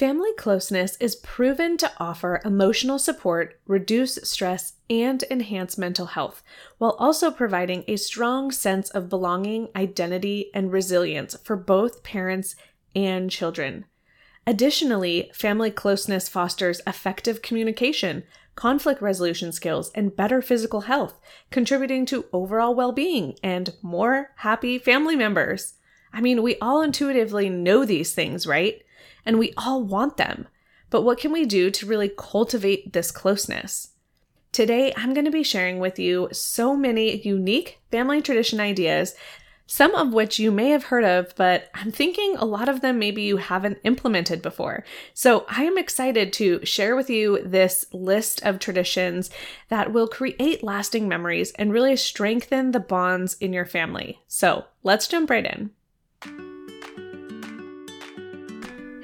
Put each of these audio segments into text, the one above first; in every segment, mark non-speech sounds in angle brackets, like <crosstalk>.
Family closeness is proven to offer emotional support, reduce stress, and enhance mental health, while also providing a strong sense of belonging, identity, and resilience for both parents and children. Additionally, family closeness fosters effective communication, conflict resolution skills, and better physical health, contributing to overall well being and more happy family members. I mean, we all intuitively know these things, right? And we all want them. But what can we do to really cultivate this closeness? Today, I'm going to be sharing with you so many unique family tradition ideas, some of which you may have heard of, but I'm thinking a lot of them maybe you haven't implemented before. So I am excited to share with you this list of traditions that will create lasting memories and really strengthen the bonds in your family. So let's jump right in.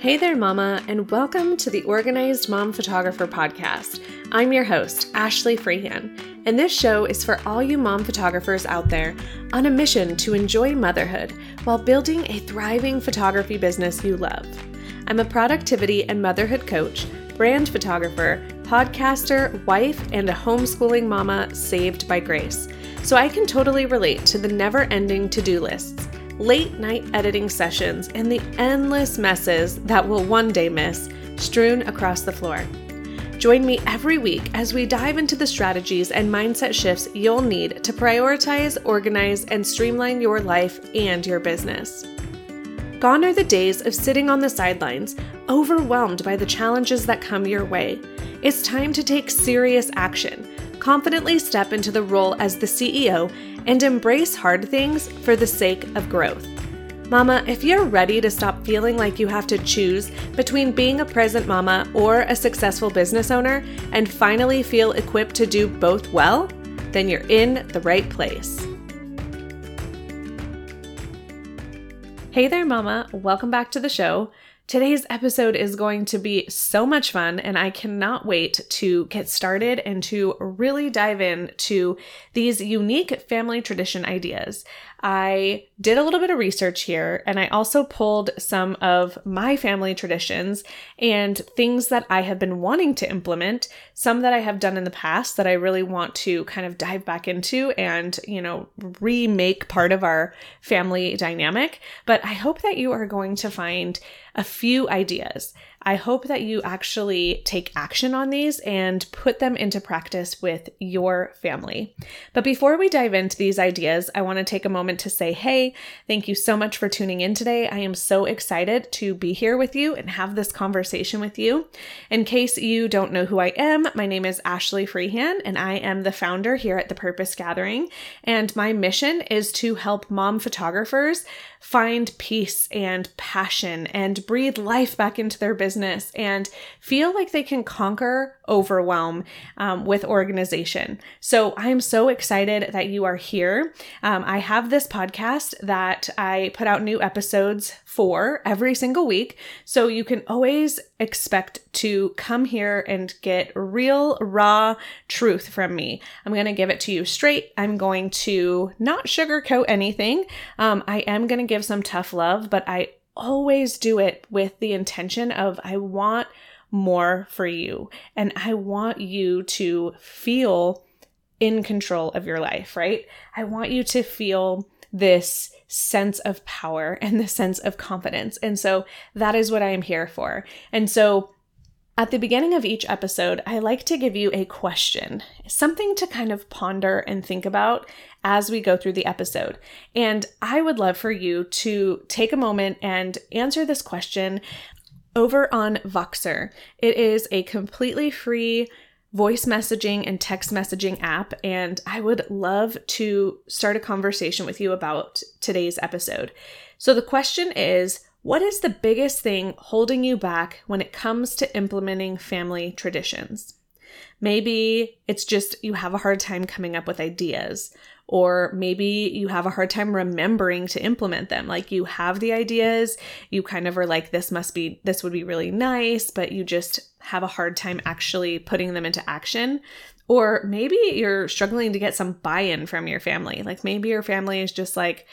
Hey there, Mama, and welcome to the Organized Mom Photographer Podcast. I'm your host, Ashley Freehan, and this show is for all you mom photographers out there on a mission to enjoy motherhood while building a thriving photography business you love. I'm a productivity and motherhood coach, brand photographer, podcaster, wife, and a homeschooling mama saved by grace. So I can totally relate to the never ending to do lists late night editing sessions, and the endless messes that we'll one day miss strewn across the floor. Join me every week as we dive into the strategies and mindset shifts you'll need to prioritize, organize, and streamline your life and your business. Gone are the days of sitting on the sidelines, overwhelmed by the challenges that come your way. It's time to take serious action, confidently step into the role as the CEO, and embrace hard things for the sake of growth. Mama, if you're ready to stop feeling like you have to choose between being a present mama or a successful business owner and finally feel equipped to do both well, then you're in the right place. Hey there, Mama. Welcome back to the show. Today's episode is going to be so much fun, and I cannot wait to get started and to really dive into these unique family tradition ideas. I did a little bit of research here and I also pulled some of my family traditions and things that I have been wanting to implement, some that I have done in the past that I really want to kind of dive back into and, you know, remake part of our family dynamic. But I hope that you are going to find a few ideas I hope that you actually take action on these and put them into practice with your family. But before we dive into these ideas, I want to take a moment to say, hey, thank you so much for tuning in today. I am so excited to be here with you and have this conversation with you. In case you don't know who I am, my name is Ashley Freehan, and I am the founder here at the Purpose Gathering. And my mission is to help mom photographers find peace and passion and breathe life back into their business and feel like they can conquer overwhelm um, with organization. So I'm so excited that you are here. Um, I have this podcast that I put out new episodes for every single week. So you can always expect to come here and get real, raw truth from me. I'm going to give it to you straight. I'm going to not sugarcoat anything. Um, I am going to give some tough love, but I always do it with the intention of I want more for you and I want you to feel in control of your life, right? I want you to feel this sense of power and the sense of confidence. And so that is what I am here for. And so at the beginning of each episode, I like to give you a question, something to kind of ponder and think about as we go through the episode. And I would love for you to take a moment and answer this question over on Voxer. It is a completely free voice messaging and text messaging app, and I would love to start a conversation with you about today's episode. So the question is, what is the biggest thing holding you back when it comes to implementing family traditions? Maybe it's just you have a hard time coming up with ideas, or maybe you have a hard time remembering to implement them. Like you have the ideas, you kind of are like, this must be, this would be really nice, but you just have a hard time actually putting them into action. Or maybe you're struggling to get some buy in from your family. Like maybe your family is just like,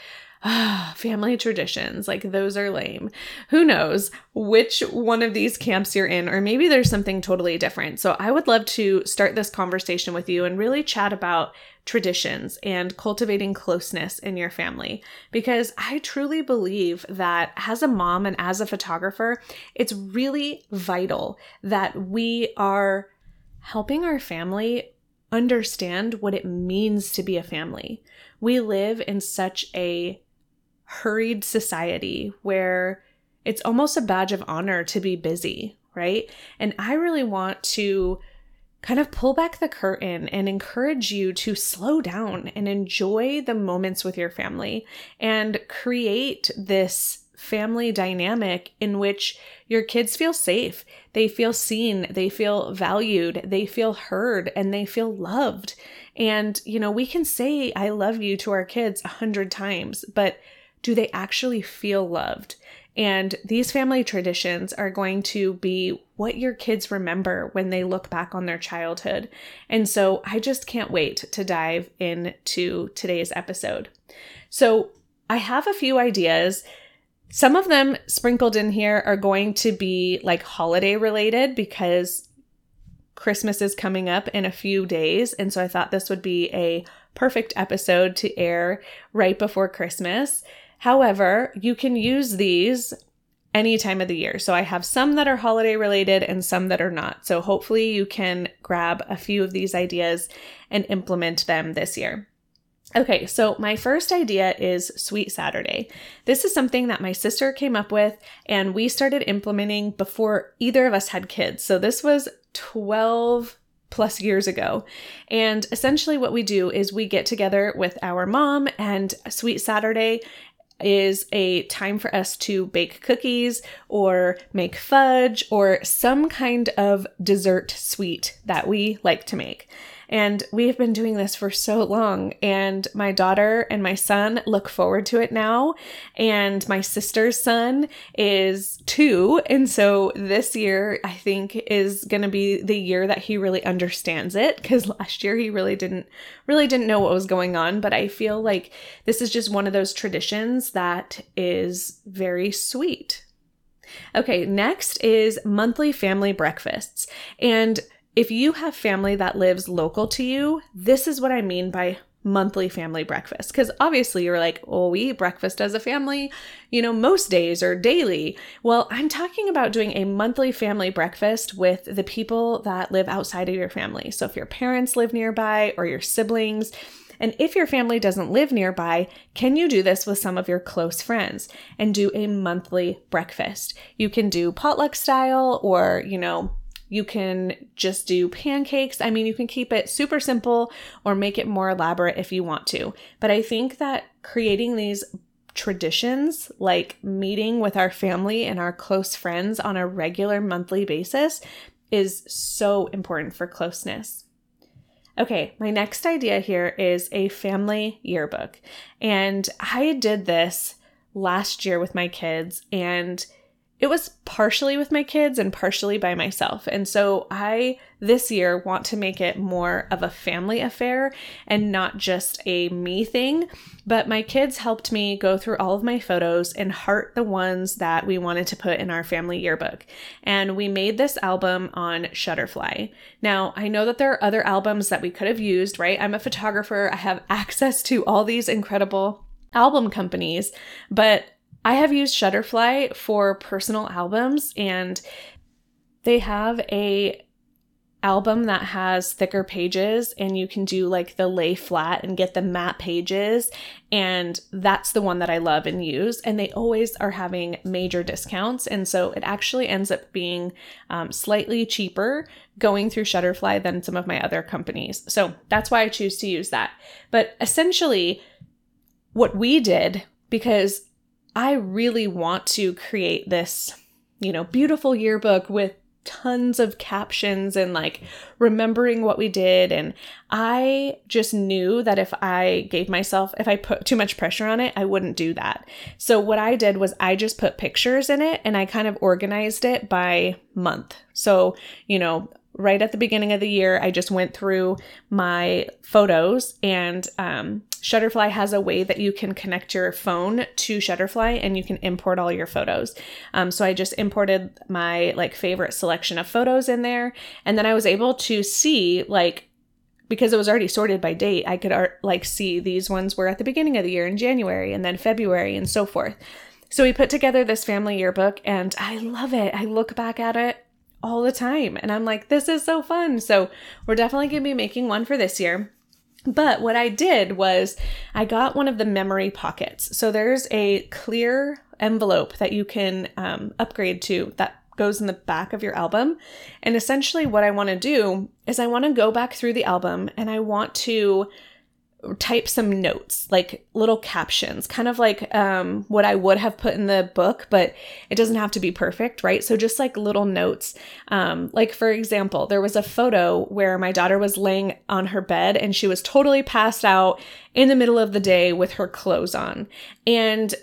ah, family traditions, like those are lame. Who knows which one of these camps you're in, or maybe there's something totally different. So I would love to start this conversation with you and really chat about traditions and cultivating closeness in your family because I truly believe that as a mom and as a photographer, it's really vital that we are helping our family understand what it means to be a family. We live in such a hurried society where it's almost a badge of honor to be busy, right? And I really want to kind of pull back the curtain and encourage you to slow down and enjoy the moments with your family and create this family dynamic in which your kids feel safe, they feel seen, they feel valued, they feel heard, and they feel loved. And, you know, we can say, I love you to our kids a hundred times, but do they actually feel loved? And these family traditions are going to be what your kids remember when they look back on their childhood. And so I just can't wait to dive into today's episode. So I have a few ideas. Some of them sprinkled in here are going to be like holiday related because Christmas is coming up in a few days. And so I thought this would be a perfect episode to air right before Christmas. However, you can use these any time of the year. So I have some that are holiday related and some that are not. So hopefully you can grab a few of these ideas and implement them this year. Okay, so my first idea is Sweet Saturday. This is something that my sister came up with and we started implementing before either of us had kids. So this was 12 plus years ago. And essentially, what we do is we get together with our mom, and Sweet Saturday is a time for us to bake cookies or make fudge or some kind of dessert sweet that we like to make. And we have been doing this for so long. And my daughter and my son look forward to it now. And my sister's son is two. And so this year, I think, is going to be the year that he really understands it. Because last year, he really didn't, really didn't know what was going on. But I feel like this is just one of those traditions that is very sweet. Okay, next is monthly family breakfasts. And if you have family that lives local to you, this is what I mean by monthly family breakfast. Because obviously you're like, oh, we eat breakfast as a family, you know, most days or daily. Well, I'm talking about doing a monthly family breakfast with the people that live outside of your family. So if your parents live nearby or your siblings, and if your family doesn't live nearby, can you do this with some of your close friends and do a monthly breakfast? You can do potluck style or, you know, you can just do pancakes. I mean, you can keep it super simple or make it more elaborate if you want to. But I think that creating these traditions, like meeting with our family and our close friends on a regular monthly basis, is so important for closeness. Okay, my next idea here is a family yearbook. And I did this last year with my kids, and it was partially with my kids and partially by myself. And so I this year want to make it more of a family affair and not just a me thing. But my kids helped me go through all of my photos and heart the ones that we wanted to put in our family yearbook. And we made this album on Shutterfly. Now, I know that there are other albums that we could have used, right? I'm a photographer, I have <laughs> access to all these incredible album companies, but I have used Shutterfly for personal albums and they have a album that has thicker pages and you can do like the lay flat and get the matte pages and that's the one that I love and use and they always are having major discounts and so it actually ends up being um, slightly cheaper going through Shutterfly than some of my other companies. So that's why I choose to use that. But essentially what we did because I really want to create this, you know, beautiful yearbook with tons of captions and like remembering what we did. And I just knew that if I gave myself, if I put too much pressure on it, I wouldn't do that. So what I did was I just put pictures in it and I kind of organized it by month. So, you know, right at the beginning of the year, I just went through my photos and um, Shutterfly has a way that you can connect your phone to Shutterfly and you can import all your photos. Um, so I just imported my like favorite selection of photos in there, and then I was able to see like because it was already sorted by date. I could like see these ones were at the beginning of the year in January and then February and so forth. So we put together this family yearbook and I love it. I look back at it all the time and I'm like, this is so fun. So we're definitely going to be making one for this year. But what I did was I got one of the memory pockets. So there's a clear envelope that you can um, upgrade to that goes in the back of your album. And essentially, what I want to do is I want to go back through the album and I want to type some notes, like little captions, kind of like um, what I would have put in the book, but it doesn't have to be perfect, right? So just like little notes. Um, like, for example, there was a photo where my daughter was laying on her bed and she was totally passed out in the middle of the day with her clothes on. And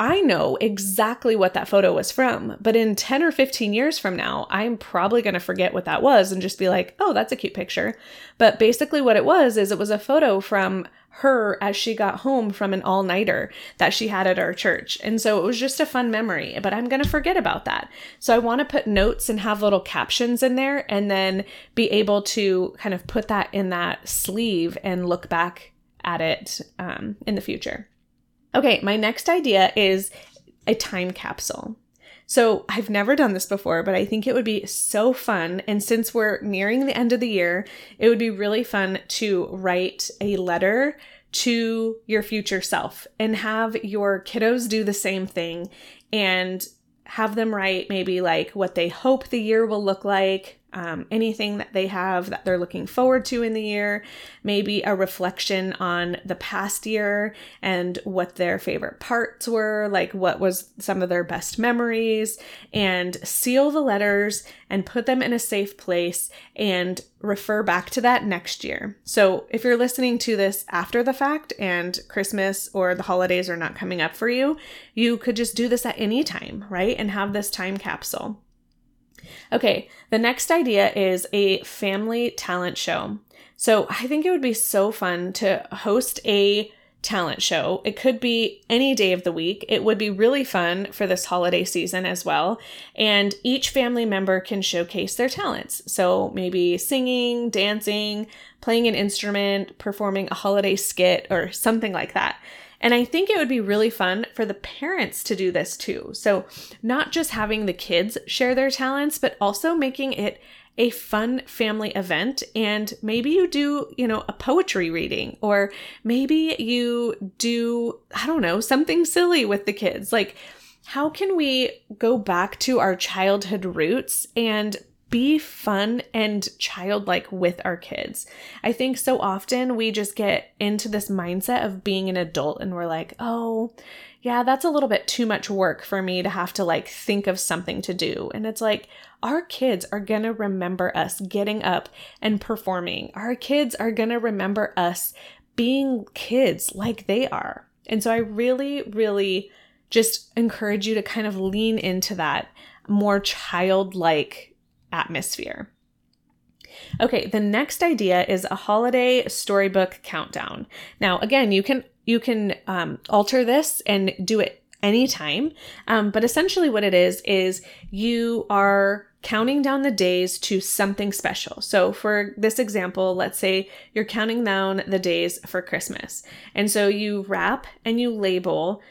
I know exactly what that photo was from, but in 10 or 15 years from now, I'm probably going to forget what that was and just be like, oh, that's a cute picture. But basically, what it was is it was a photo from her as she got home from an all nighter that she had at our church. And so it was just a fun memory, but I'm going to forget about that. So I want to put notes and have little captions in there and then be able to kind of put that in that sleeve and look back at it um, in the future. Okay, my next idea is a time capsule. So I've never done this before, but I think it would be so fun. And since we're nearing the end of the year, it would be really fun to write a letter to your future self and have your kiddos do the same thing and have them write maybe like what they hope the year will look like, um, anything that they have that they're looking forward to in the year, maybe a reflection on the past year and what their favorite parts were, like what was some of their best memories, and seal the letters and put them in a safe place and refer back to that next year. So if you're listening to this after the fact and Christmas or the holidays are not coming up for you, you could just do this at any time, right? And have this time capsule. Okay, the next idea is a family talent show. So I think it would be so fun to host a talent show. It could be any day of the week. It would be really fun for this holiday season as well. And each family member can showcase their talents. So maybe singing, dancing, playing an instrument, performing a holiday skit, or something like that. And I think it would be really fun for the parents to do this too. So, not just having the kids share their talents, but also making it a fun family event and maybe you do, you know, a poetry reading or maybe you do, I don't know, something silly with the kids. Like, how can we go back to our childhood roots and be fun and childlike with our kids. I think so often we just get into this mindset of being an adult and we're like, oh, yeah, that's a little bit too much work for me to have to like think of something to do. And it's like, our kids are going to remember us getting up and performing. Our kids are going to remember us being kids like they are. And so I really, really just encourage you to kind of lean into that more childlike atmosphere. Okay, the next idea is a holiday storybook countdown. Now, again, you can you can um, alter this and do it anytime, um, but essentially, what it is is you are counting down the days to something special. So, for this example, let's say you're counting down the days for Christmas, and so you wrap and you label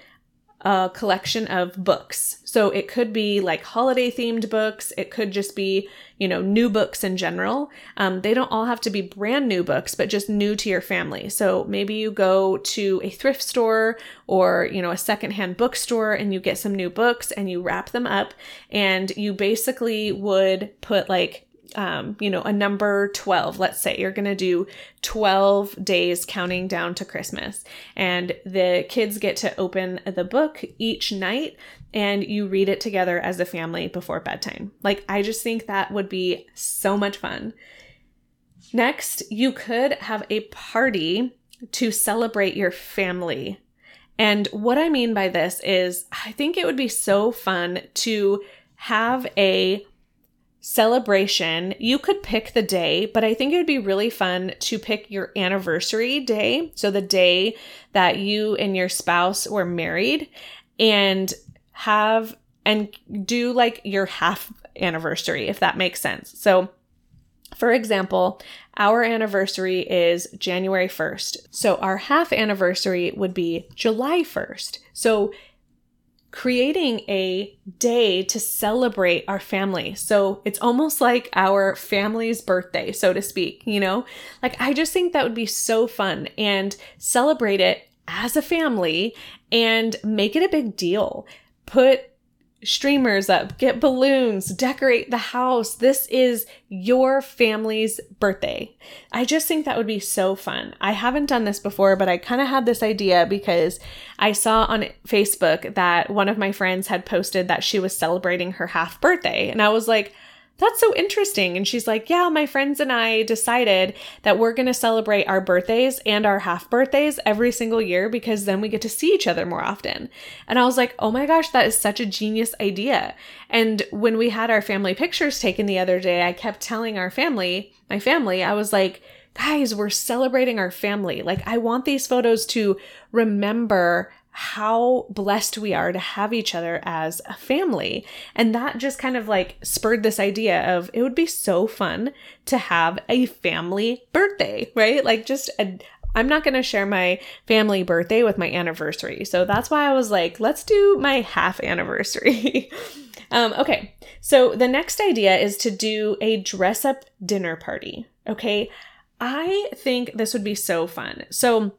a collection of books. So it could be like holiday themed books. It could just be, you know, new books in general. Um, they don't all have to be brand new books, but just new to your family. So maybe you go to a thrift store or, you know, a secondhand bookstore and you get some new books and you wrap them up and you basically would put like um, you know, a number 12. Let's say you're going to do 12 days counting down to Christmas. And the kids get to open the book each night and you read it together as a family before bedtime. Like, I just think that would be so much fun. Next, you could have a party to celebrate your family. And what I mean by this is, I think it would be so fun to have a celebration, you could pick the day, but I think it would be really fun to pick your anniversary day. So the day that you and your spouse were married and have and do like your half anniversary, if that makes sense. So, for example, our anniversary is January 1st. So, our half anniversary would be July 1st. So, creating a day to celebrate our family. So it's almost like our family's birthday, so to speak, you know? Like, I just think that would be so fun and celebrate it as a family and make it a big deal. Put streamers up, get balloons, decorate the house. This is your family's birthday. I just think that would be so fun. I haven't done this before, but I kind of had this idea because I saw on Facebook that one of my friends had posted that she was celebrating her half birthday. And I was like, that's so interesting. And she's like, Yeah, my friends and I decided that we're going to celebrate our birthdays and our half birthdays every single year because then we get to see each other more often. And I was like, Oh my gosh, that is such a genius idea. And when we had our family pictures taken the other day, I kept telling our family, my family, I was like, Guys, we're celebrating our family. Like, I want these photos to remember how blessed we are to have each other as a family. And that just kind of like spurred this idea of it would be so fun to have a family birthday, right? Like just a, I'm not going to share my family birthday with my anniversary. So that's why I was like, let's do my half anniversary. <laughs> um, okay. So the next idea is to do a dress up dinner party. Okay. I think this would be so fun. So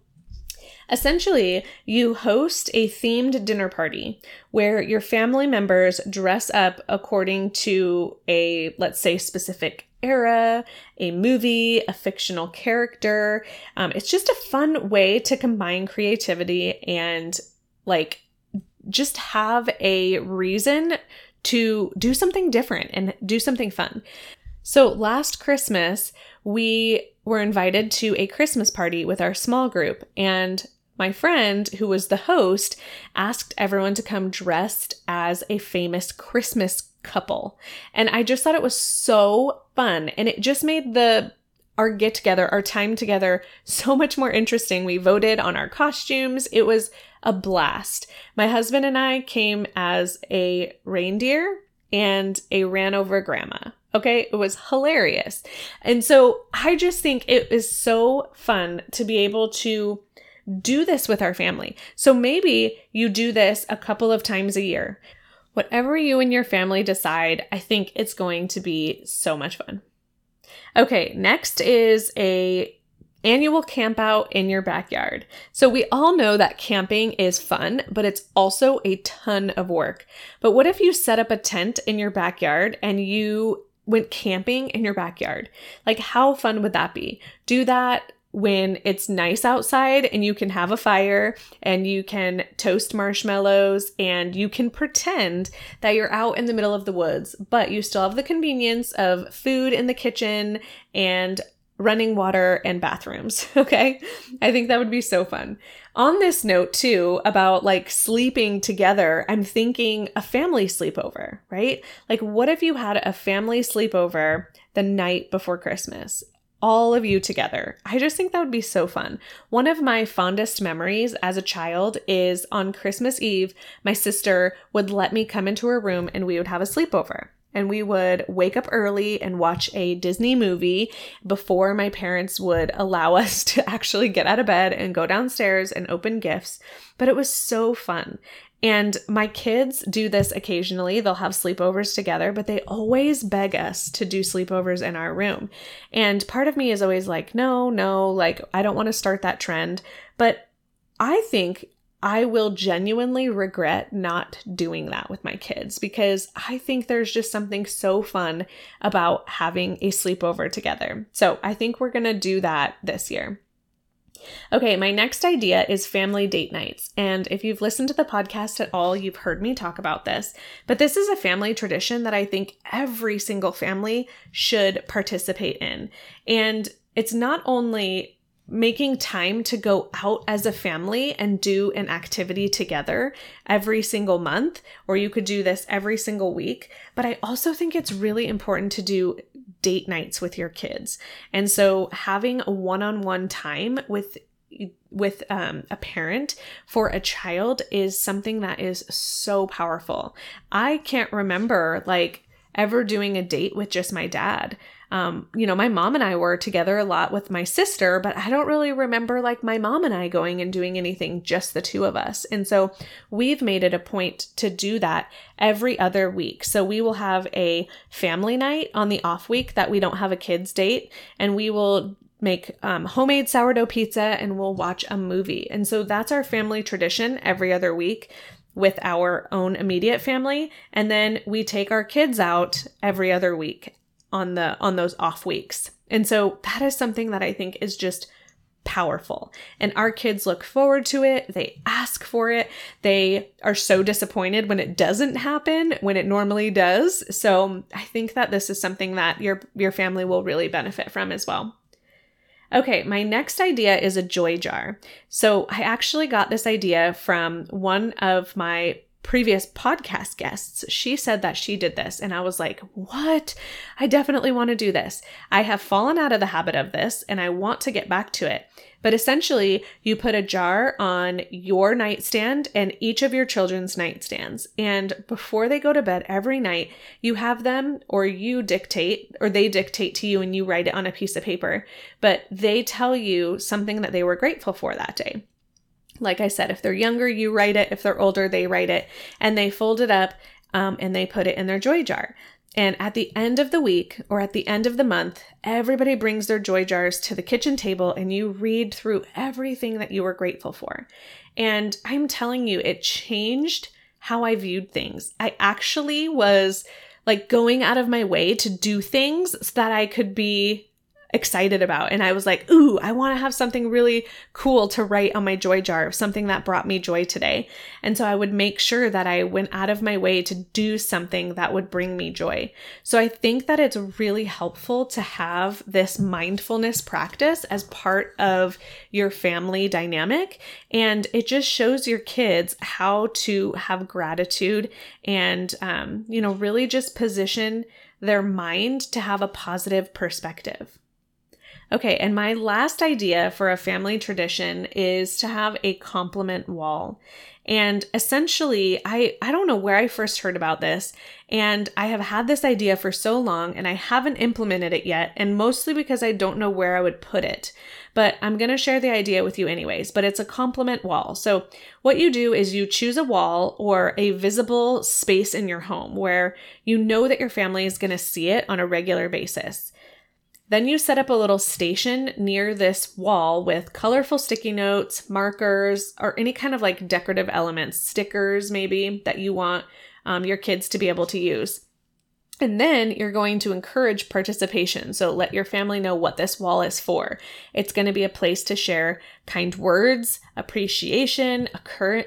Essentially, you host a themed dinner party where your family members dress up according to a, let's say, specific era, a movie, a fictional character. Um, it's just a fun way to combine creativity and like just have a reason to do something different and do something fun. So last Christmas, we were invited to a Christmas party with our small group, and my friend, who was the host, asked everyone to come dressed as a famous Christmas couple. And I just thought it was so fun. And it just made the our get together, our time together, so much more interesting. We voted on our costumes. It was a blast. My husband and I came as a reindeer and a ran over grandma. Okay, it was hilarious. And so I just think it is so fun to be able to do this with our family. So maybe you do this a couple of times a year. Whatever you and your family decide, I think it's going to be so much fun. Okay, next is a annual camp out in your backyard. So we all know that camping is fun, but it's also a ton of work. But what if you set up a tent in your backyard and you went camping in your backyard? Like how fun would that be? Do that when it's nice outside and you can have a fire and you can toast marshmallows and you can pretend that you're out in the middle of the woods, but you still have the convenience of food in the kitchen and running water and bathrooms. <laughs> Okay. I think that would be so fun. On this note, too, about like sleeping together, I'm thinking a family sleepover, right? Like, what if you had a family sleepover the night before Christmas? All of you together. I just think that would be so fun. One of my fondest memories as a child is on Christmas Eve, my sister would let me come into her room and we would have a sleepover. And we would wake up early and watch a Disney movie before my parents would allow <laughs> us to actually get out of bed and go downstairs and open gifts. But it was so fun. And my kids do this occasionally. They'll have sleepovers together, but they always beg us to do sleepovers in our room. And part of me is always like, no, no, like, I don't want to start that trend. But I think I will genuinely regret not doing that with my kids because I think there's just something so fun about having a sleepover together. So I think we're going to do that this year. Okay, my next idea is family date nights. And if you've listened to the podcast at all, you've heard me talk about this. But this is a family tradition that I think every single family should participate in. And it's not only making time to go out as a family and do an activity together every single month, or you could do this every single week. But I also think it's really important to do date nights with your kids. And so having a one on one time with with um, a parent for a child is something that is so powerful. I can't remember like ever doing a date with just my dad. Um, you know, my mom and I were together a lot with my sister, but I don't really remember like my mom and I going and doing anything, just the two of us. And so we've made it a point to do that every other week. So we will have a family night on the off week that we don't have a kids' date, and we will make um, homemade sourdough pizza and we'll watch a movie. And so that's our family tradition every other week with our own immediate family and then we take our kids out every other week on the on those off weeks. And so that is something that I think is just powerful. And our kids look forward to it. They ask for it. They are so disappointed when it doesn't happen when it normally does. So I think that this is something that your your family will really benefit from as well. Okay, my next idea is a joy jar. So I actually got this idea from one of my previous podcast guests. She said that she did this, and I was like, What? I definitely want to do this. I have fallen out of the habit of this, and I want to get back to it. But essentially, you put a jar on your nightstand and each of your children's nightstands. And before they go to bed every night, you have them or you dictate, or they dictate to you and you write it on a piece of paper. But they tell you something that they were grateful for that day. Like I said, if they're younger, you write it. If they're older, they write it. And they fold it up um, and they put it in their joy jar. And at the end of the week or at the end of the month, everybody brings their joy jars to the kitchen table and you read through everything that you were grateful for. And I'm telling you, it changed how I viewed things. I actually was like going out of my way to do things so that I could be excited about. And I was like, ooh, I want to have something really cool to write on my joy jar, something that brought me joy today. And so I would make sure that I went out of my way to do something that would bring me joy. So I think that it's really helpful to have this mindfulness practice as part of your family dynamic. And it just shows your kids how to have gratitude and, um, you know, really just position their mind to have a positive perspective. Okay, and my last idea for a family tradition is to have a compliment wall. And essentially, I, I don't know where I first heard about this, and I have had this idea for so long and I haven't implemented it yet, and mostly because I don't know where I would put it. But I'm to share the idea with you anyways, but it's a compliment wall. So, what you do is you choose a wall or a visible space in your home where you know that your family is to see it on a regular basis. Then you set up a little station near this wall with colorful sticky notes, markers, or any kind of like decorative elements, stickers maybe that you want um, your kids to be able to use. And then you're going to encourage participation. So let your family know what this wall is for. It's going to be a place to share kind words, appreciation,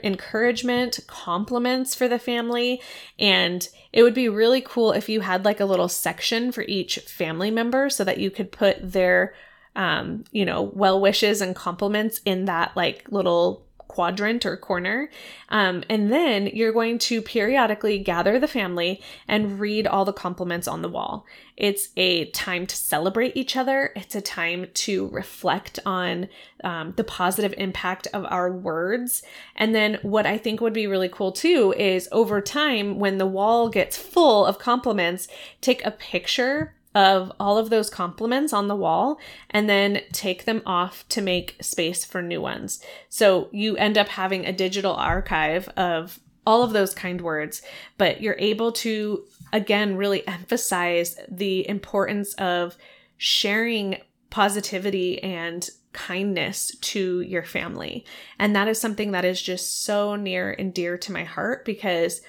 encouragement, compliments for the family. And it would be really cool if you had like a little section for each family member so that you could put their um, you know, well wishes and compliments in that like little quadrant or corner. Um, and then you're going to periodically gather the family and read all the compliments on the wall. It's a time to celebrate each other, it's a time to reflect on um, the positive impact of our words. And then, what I think would be really cool too is over time, when the wall gets full of compliments, take a picture of all of those compliments on the wall and then take them off to make space for new ones. So you end up having a digital archive of all of those kind words, but you're able to, again, really emphasize the importance of sharing positivity and kindness to your family. And that is something that is just so near and dear to my heart because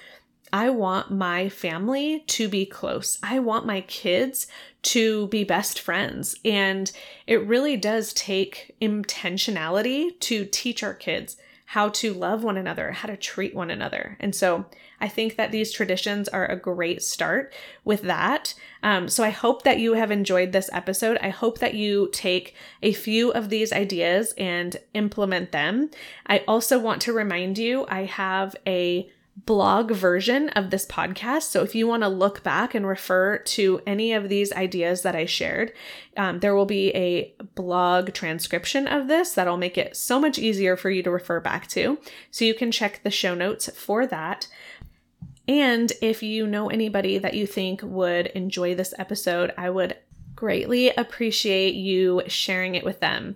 I want my family to be close. I want my kids to be best friends. And it really does take intentionality to teach our kids how to love one another, how to treat one another. And so I think that these traditions are a great start with that. Um, so I hope that you have enjoyed this episode. I hope that you take a few of these ideas and implement them. I also want to remind you I have a blog version of this podcast. So if you want to look back and refer to any of these ideas that I shared, um, there will be a blog transcription of this that'll make it so much easier for you to refer back to. So you can check the show notes for that. And if you know anybody that you think would enjoy this episode, I would greatly appreciate you sharing it with them.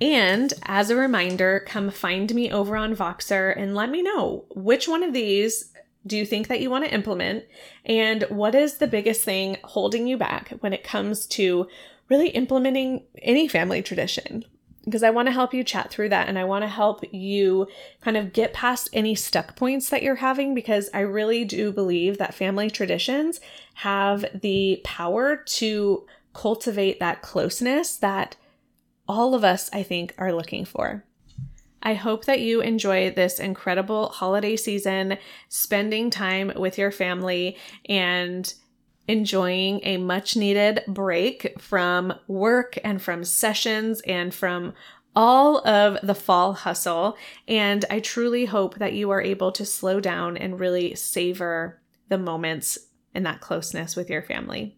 And as a reminder, come find me over on Voxer and let me know which one of these do you think that you want to implement and what is the biggest thing holding you back when it comes to really implementing any family tradition because I want to help you chat through that and I want to help you kind of get past any stuck points that you're having because I really do believe that family traditions have the power to cultivate that closeness that all of us, I think, are looking for. I hope that you enjoy this incredible holiday season, spending time with your family and enjoying a much needed break from work and from sessions and from all of the fall hustle. And I truly hope that you are able to slow down and really savor the moments and that closeness with your family.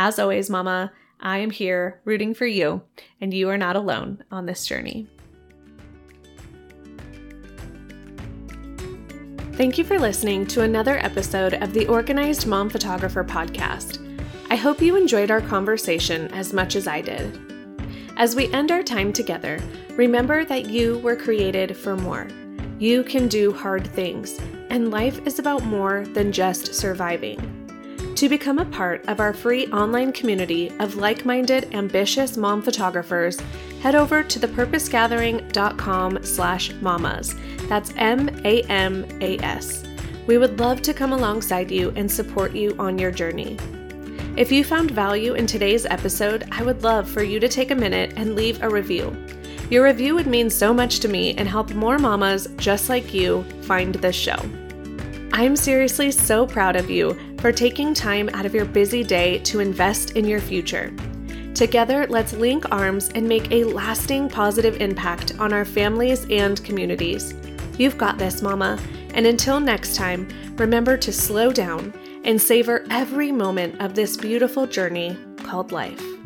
As always, Mama, I am here rooting for you, and you are not alone on this journey. Thank you for listening to another episode of the Organized Mom Photographer podcast. I hope you enjoyed our conversation as much as I did. As we end our time together, remember that you were created for more. You can do hard things, and life is about more than just surviving. To become a part of our free online community of like minded, ambitious mom photographers, head over to thepurposegathering.com slash mamas. That's M A M A S. We would love to come alongside you and support you on your journey. If you found value in today's episode, I would love for you to take a minute and leave a review. Your review would mean so much to me and help more mamas just like you find this show. I'm seriously so proud of you for taking time out of your busy day to invest in your future. Together, let's link arms and make a lasting positive impact on our families and communities. You've got this, Mama. And until next time, remember to slow down and savor every moment of this beautiful journey called life.